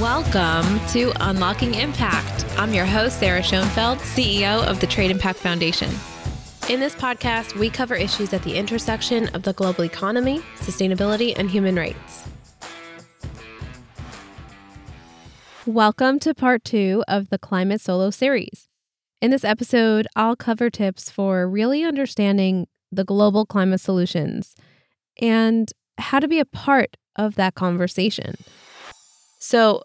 Welcome to Unlocking Impact. I'm your host, Sarah Schoenfeld, CEO of the Trade Impact Foundation. In this podcast, we cover issues at the intersection of the global economy, sustainability, and human rights. Welcome to part two of the Climate Solo series. In this episode, I'll cover tips for really understanding the global climate solutions and how to be a part of that conversation. So,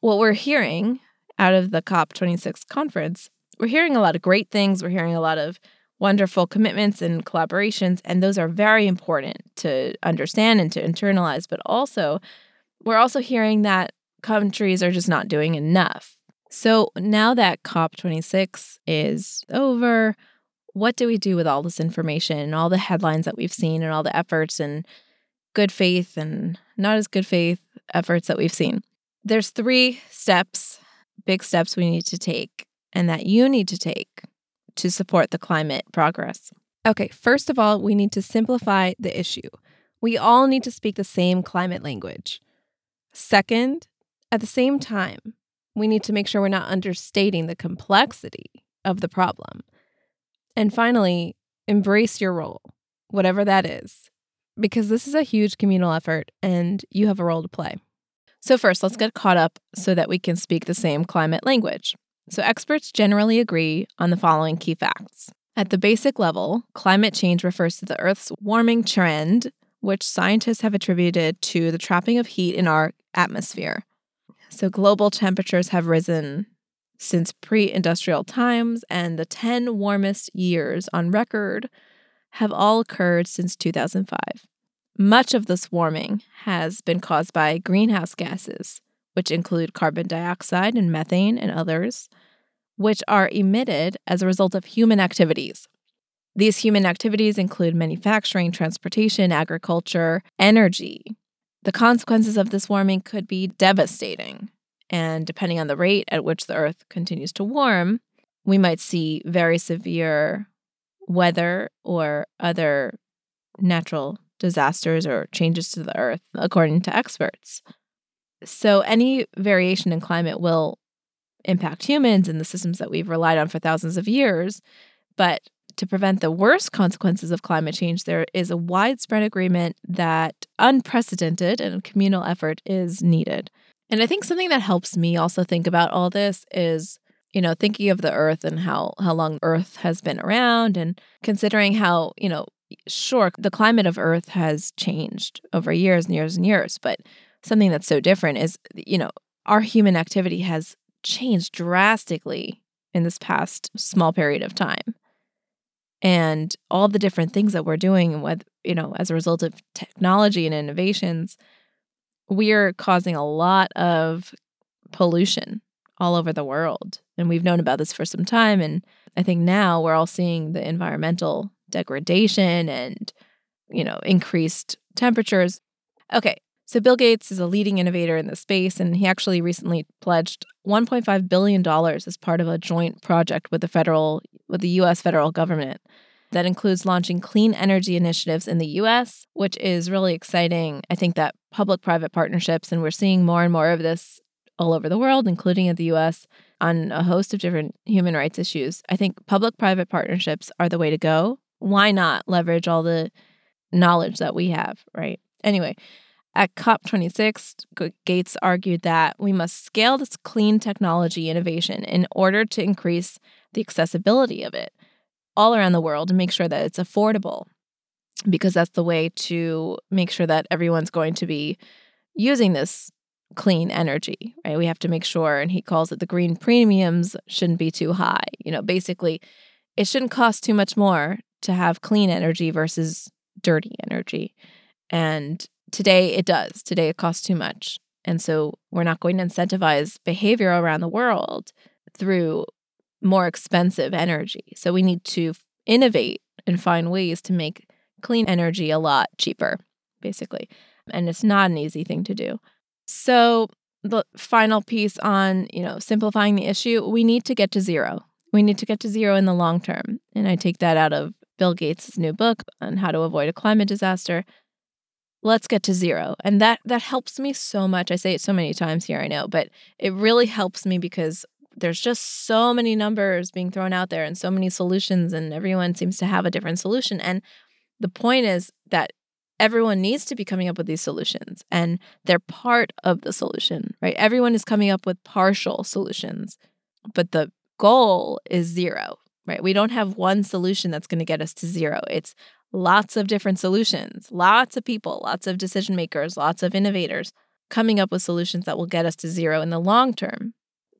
what we're hearing out of the COP26 conference, we're hearing a lot of great things. We're hearing a lot of wonderful commitments and collaborations, and those are very important to understand and to internalize. But also, we're also hearing that countries are just not doing enough. So now that COP26 is over, what do we do with all this information and all the headlines that we've seen and all the efforts and good faith and not as good faith efforts that we've seen. There's three steps, big steps we need to take and that you need to take to support the climate progress. Okay, first of all, we need to simplify the issue. We all need to speak the same climate language. Second, at the same time, we need to make sure we're not understating the complexity of the problem. And finally, embrace your role, whatever that is, because this is a huge communal effort and you have a role to play. So, first, let's get caught up so that we can speak the same climate language. So, experts generally agree on the following key facts. At the basic level, climate change refers to the Earth's warming trend, which scientists have attributed to the trapping of heat in our atmosphere. So, global temperatures have risen since pre industrial times, and the 10 warmest years on record have all occurred since 2005. Much of this warming has been caused by greenhouse gases, which include carbon dioxide and methane and others, which are emitted as a result of human activities. These human activities include manufacturing, transportation, agriculture, energy. The consequences of this warming could be devastating. And depending on the rate at which the Earth continues to warm, we might see very severe weather or other natural disasters or changes to the earth, according to experts. So, any variation in climate will impact humans and the systems that we've relied on for thousands of years. But to prevent the worst consequences of climate change, there is a widespread agreement that unprecedented and communal effort is needed. And I think something that helps me also think about all this is you know, thinking of the earth and how how long earth has been around and considering how, you know, sure, the climate of earth has changed over years and years and years, but something that's so different is, you know, our human activity has changed drastically in this past small period of time. And all the different things that we're doing with, you know, as a result of technology and innovations, we're causing a lot of pollution all over the world. And we've known about this for some time. And I think now we're all seeing the environmental degradation and, you know, increased temperatures. Okay. So Bill Gates is a leading innovator in the space, and he actually recently pledged $1.5 billion as part of a joint project with the federal with the US federal government that includes launching clean energy initiatives in the US, which is really exciting. I think that public private partnerships, and we're seeing more and more of this all over the world, including in the US, on a host of different human rights issues. I think public private partnerships are the way to go. Why not leverage all the knowledge that we have, right? Anyway, at COP26, Gates argued that we must scale this clean technology innovation in order to increase the accessibility of it all around the world and make sure that it's affordable because that's the way to make sure that everyone's going to be using this clean energy, right? We have to make sure, and he calls it the green premiums shouldn't be too high. You know, basically, it shouldn't cost too much more to have clean energy versus dirty energy. And today it does. Today it costs too much. And so we're not going to incentivize behavior around the world through more expensive energy. So we need to innovate and find ways to make clean energy a lot cheaper, basically. And it's not an easy thing to do. So, the final piece on, you know, simplifying the issue, we need to get to zero. We need to get to zero in the long term. And I take that out of Bill Gates' new book on how to avoid a climate disaster. let's get to zero. And that that helps me so much. I say it so many times here, I know, but it really helps me because there's just so many numbers being thrown out there and so many solutions and everyone seems to have a different solution. And the point is that everyone needs to be coming up with these solutions and they're part of the solution, right? Everyone is coming up with partial solutions, but the goal is zero, right? We don't have one solution that's going to get us to zero. It's lots of different solutions, lots of people, lots of decision makers, lots of innovators coming up with solutions that will get us to zero in the long term.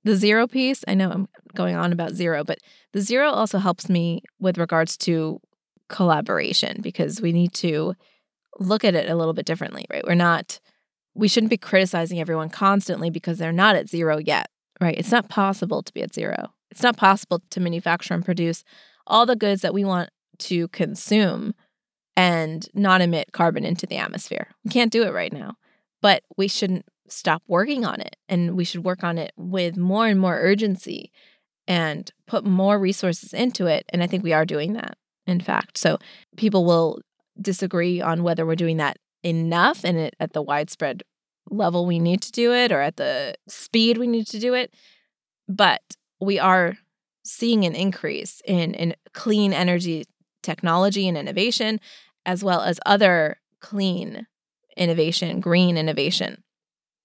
The zero piece, I know I'm going on about zero, but the zero also helps me with regards to collaboration because we need to look at it a little bit differently, right? We're not, we shouldn't be criticizing everyone constantly because they're not at zero yet, right? It's not possible to be at zero. It's not possible to manufacture and produce all the goods that we want to consume and not emit carbon into the atmosphere. We can't do it right now, but we shouldn't stop working on it. And we should work on it with more and more urgency and put more resources into it. And I think we are doing that, in fact. So people will disagree on whether we're doing that enough and it at the widespread level we need to do it or at the speed we need to do it. But we are seeing an increase in, in clean energy technology and innovation, as well as other clean innovation, green innovation.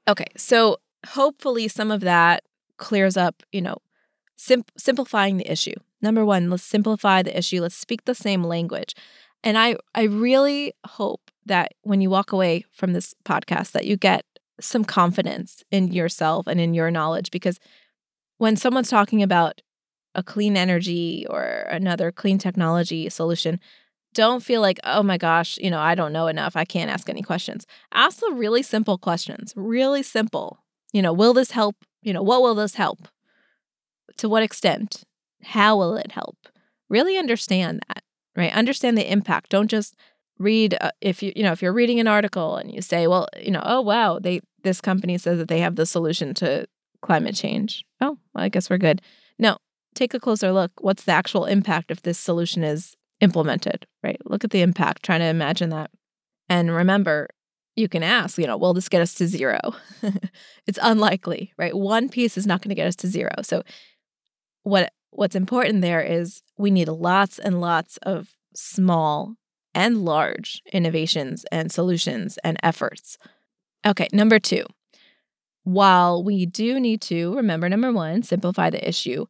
Okay, so hopefully some of that clears up, you know, sim- simplifying the issue. Number one, let's simplify the issue. Let's speak the same language. And I, I really hope that when you walk away from this podcast, that you get some confidence in yourself and in your knowledge. Because when someone's talking about a clean energy or another clean technology solution, don't feel like, oh my gosh, you know, I don't know enough. I can't ask any questions. Ask the really simple questions, really simple. You know, will this help? You know, what will this help? To what extent? How will it help? Really understand that, right? Understand the impact. Don't just read uh, if you you know if you're reading an article and you say well you know oh wow they this company says that they have the solution to climate change oh well, i guess we're good no take a closer look. What's the actual impact if this solution is implemented, right? Look at the impact, trying to imagine that. And remember, you can ask, you know, will this get us to zero? it's unlikely, right? One piece is not going to get us to zero. So what what's important there is we need lots and lots of small and large innovations and solutions and efforts. Okay, number 2. While we do need to remember number 1, simplify the issue,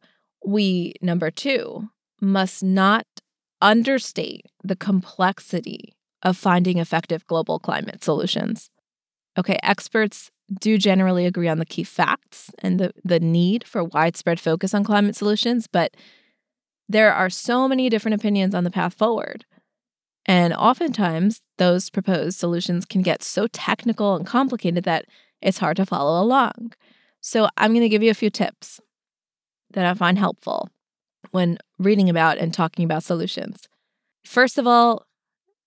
we, number two, must not understate the complexity of finding effective global climate solutions. Okay, experts do generally agree on the key facts and the, the need for widespread focus on climate solutions, but there are so many different opinions on the path forward. And oftentimes, those proposed solutions can get so technical and complicated that it's hard to follow along. So, I'm going to give you a few tips that I find helpful when reading about and talking about solutions. First of all,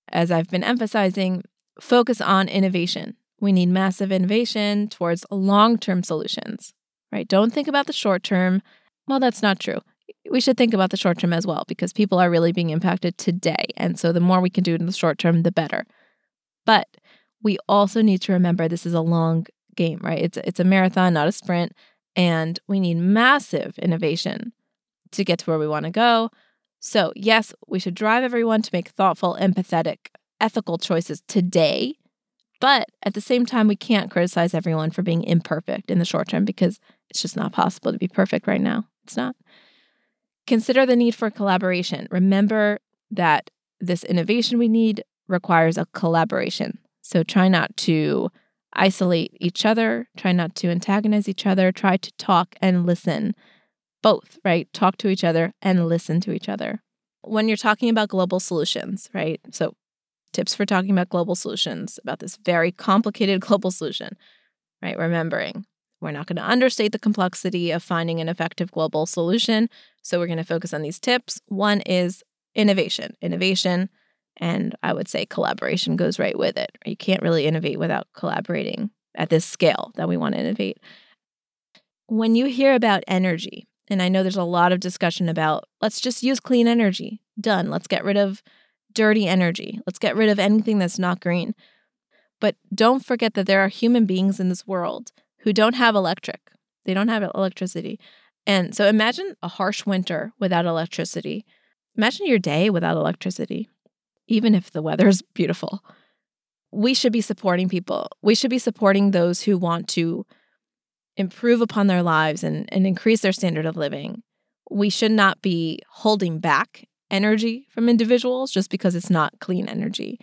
as I've been emphasizing, focus on innovation. We need massive innovation towards long term solutions, right? Don't think about the short term. Well, that's not true. We should think about the short term as well because people are really being impacted today. And so the more we can do in the short term, the better. But we also need to remember this is a long game, right? It's, it's a marathon, not a sprint. And we need massive innovation to get to where we want to go. So, yes, we should drive everyone to make thoughtful, empathetic, ethical choices today. But at the same time, we can't criticize everyone for being imperfect in the short term because it's just not possible to be perfect right now. It's not. Consider the need for collaboration. Remember that this innovation we need requires a collaboration. So try not to isolate each other, try not to antagonize each other, try to talk and listen. Both, right? Talk to each other and listen to each other. When you're talking about global solutions, right? So, tips for talking about global solutions, about this very complicated global solution, right? Remembering we're not going to understate the complexity of finding an effective global solution. So, we're going to focus on these tips. One is innovation. Innovation and I would say collaboration goes right with it. You can't really innovate without collaborating at this scale that we want to innovate. When you hear about energy, and I know there's a lot of discussion about let's just use clean energy, done. Let's get rid of dirty energy. Let's get rid of anything that's not green. But don't forget that there are human beings in this world who don't have electric. They don't have electricity. And so imagine a harsh winter without electricity. Imagine your day without electricity, even if the weather is beautiful. We should be supporting people. We should be supporting those who want to improve upon their lives and, and increase their standard of living. We should not be holding back energy from individuals just because it's not clean energy.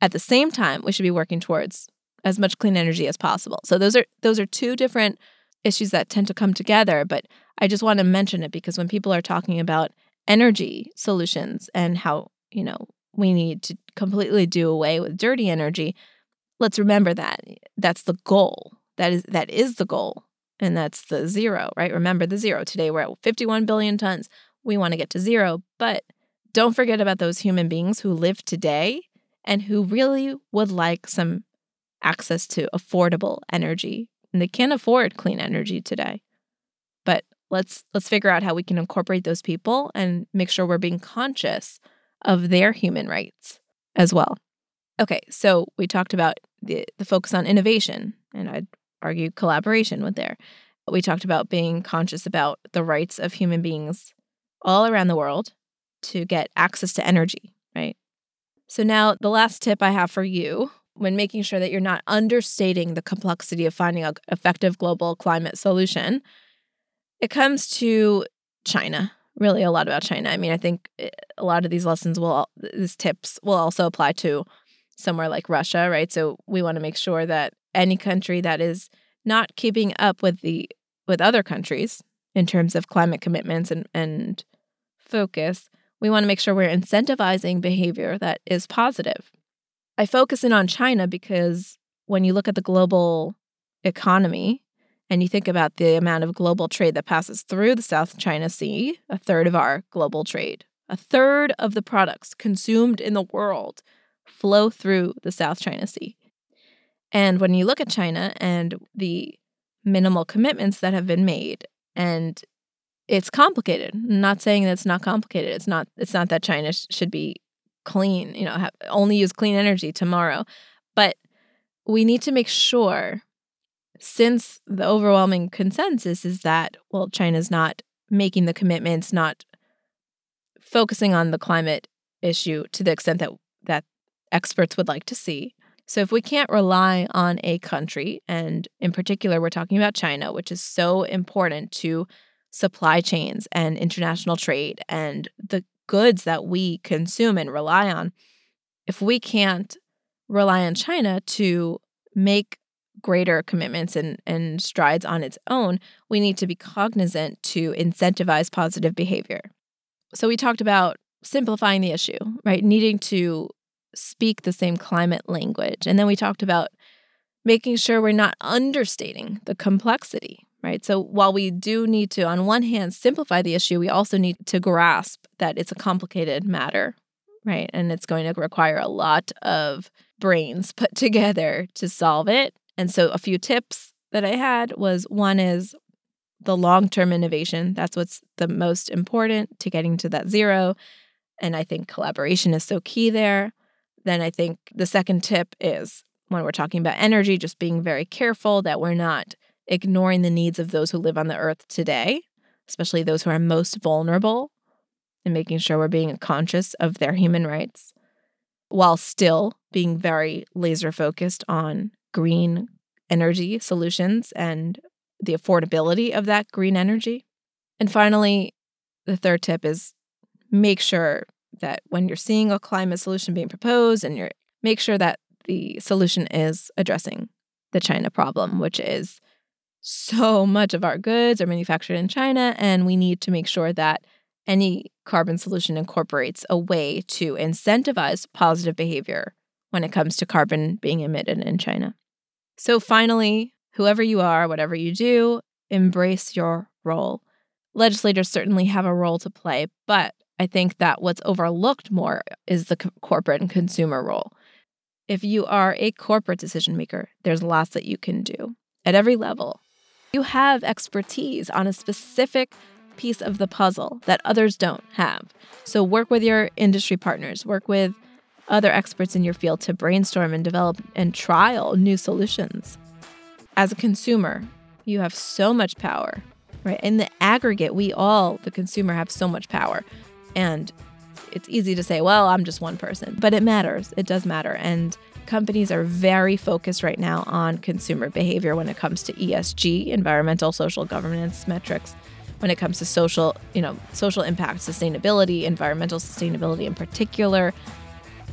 At the same time, we should be working towards as much clean energy as possible. So those are those are two different issues that tend to come together, but I just want to mention it because when people are talking about energy solutions and how, you know, we need to completely do away with dirty energy, let's remember that that's the goal. That is that is the goal. And that's the zero, right? Remember the zero. Today we're at 51 billion tons. We want to get to zero, but don't forget about those human beings who live today and who really would like some access to affordable energy. And they can't afford clean energy today. But let's let's figure out how we can incorporate those people and make sure we're being conscious of their human rights as well. Okay, so we talked about the, the focus on innovation, and I'd argue collaboration with there. We talked about being conscious about the rights of human beings all around the world to get access to energy, right? So, now the last tip I have for you when making sure that you're not understating the complexity of finding an effective global climate solution, it comes to China. Really, a lot about China. I mean, I think eh, a lot of these lessons will, these tips will also apply to somewhere like Russia, right? So we want to make sure that any country that is not keeping up with the with other countries in terms of climate commitments and, and focus, we want to make sure we're incentivizing behavior that is positive. I focus in on China because when you look at the global economy and you think about the amount of global trade that passes through the South China Sea, a third of our global trade, a third of the products consumed in the world flow through the South China Sea. And when you look at China and the minimal commitments that have been made, and it's complicated. I'm not saying that it's not complicated. It's not. It's not that China sh- should be clean. You know, have, only use clean energy tomorrow, but we need to make sure, since the overwhelming consensus is that well, China's not making the commitments, not focusing on the climate issue to the extent that that experts would like to see. So, if we can't rely on a country, and in particular, we're talking about China, which is so important to supply chains and international trade and the goods that we consume and rely on, if we can't rely on China to make greater commitments and, and strides on its own, we need to be cognizant to incentivize positive behavior. So, we talked about simplifying the issue, right? Needing to speak the same climate language. And then we talked about making sure we're not understating the complexity, right? So while we do need to, on one hand, simplify the issue, we also need to grasp that it's a complicated matter, right? And it's going to require a lot of brains put together to solve it. And so a few tips that I had was one is the long term innovation. That's what's the most important to getting to that zero. And I think collaboration is so key there then I think the second tip is when we're talking about energy, just being very careful that we're not ignoring the needs of those who live on the earth today, especially those who are most vulnerable, and making sure we're being conscious of their human rights while still being very laser focused on green energy solutions and the affordability of that green energy. And finally, the third tip is make sure that when you're seeing a climate solution being proposed and you're make sure that the solution is addressing the China problem, which is so much of our goods are manufactured in China, and we need to make sure that any carbon solution incorporates a way to incentivize positive behavior when it comes to carbon being emitted in China. So, finally, whoever you are, whatever you do, embrace your role. Legislators certainly have a role to play, but I think that what's overlooked more is the co- corporate and consumer role. If you are a corporate decision maker, there's lots that you can do at every level. You have expertise on a specific piece of the puzzle that others don't have. So work with your industry partners, work with other experts in your field to brainstorm and develop and trial new solutions. As a consumer, you have so much power, right? In the aggregate, we all, the consumer, have so much power. And it's easy to say, well, I'm just one person, but it matters. It does matter. And companies are very focused right now on consumer behavior when it comes to ESG, environmental, social governance metrics, when it comes to social, you know, social impact, sustainability, environmental sustainability in particular.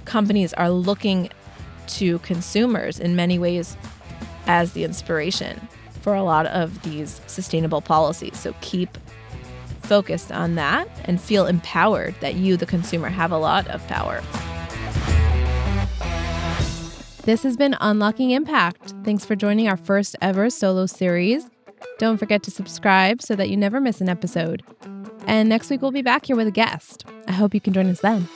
Companies are looking to consumers in many ways as the inspiration for a lot of these sustainable policies. So keep focused on that and feel empowered that you, the consumer, have a lot of power. This has been Unlocking Impact. Thanks for joining our first ever solo series. Don't forget to subscribe so that you never miss an episode. And next week, we'll be back here with a guest. I hope you can join us then.